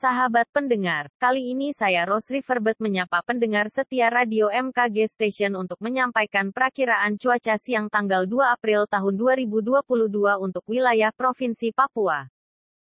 Sahabat pendengar, kali ini saya Rosri Verbet menyapa pendengar setia radio MKG Station untuk menyampaikan perakiraan cuaca siang tanggal 2 April tahun 2022 untuk wilayah Provinsi Papua.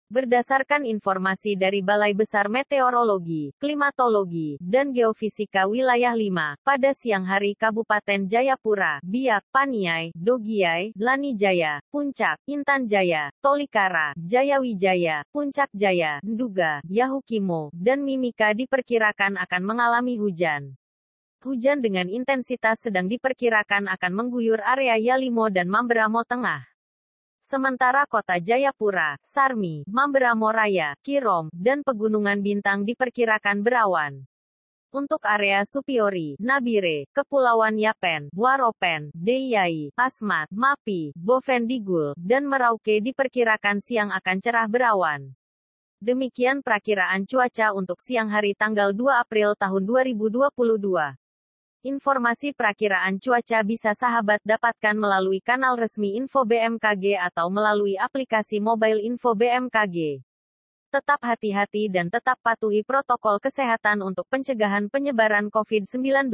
Berdasarkan informasi dari Balai Besar Meteorologi, Klimatologi, dan Geofisika Wilayah 5, pada siang hari Kabupaten Jayapura, Biak, Paniai, Dogiai, Lani Jaya, Puncak, Intan Jaya, Tolikara, Jayawijaya, Puncak Jaya, Nduga, Yahukimo, dan Mimika diperkirakan akan mengalami hujan. Hujan dengan intensitas sedang diperkirakan akan mengguyur area Yalimo dan Mamberamo Tengah. Sementara kota Jayapura, Sarmi, Mamberamo Raya, Kirom, dan Pegunungan Bintang diperkirakan berawan. Untuk area Supiori, Nabire, Kepulauan Yapen, Waropen, Deiyai, Asmat, Mapi, Bovendigul, dan Merauke diperkirakan siang akan cerah berawan. Demikian perakiraan cuaca untuk siang hari tanggal 2 April tahun 2022. Informasi perakiraan cuaca bisa sahabat dapatkan melalui kanal resmi Info BMKG atau melalui aplikasi mobile Info BMKG. Tetap hati-hati dan tetap patuhi protokol kesehatan untuk pencegahan penyebaran COVID-19.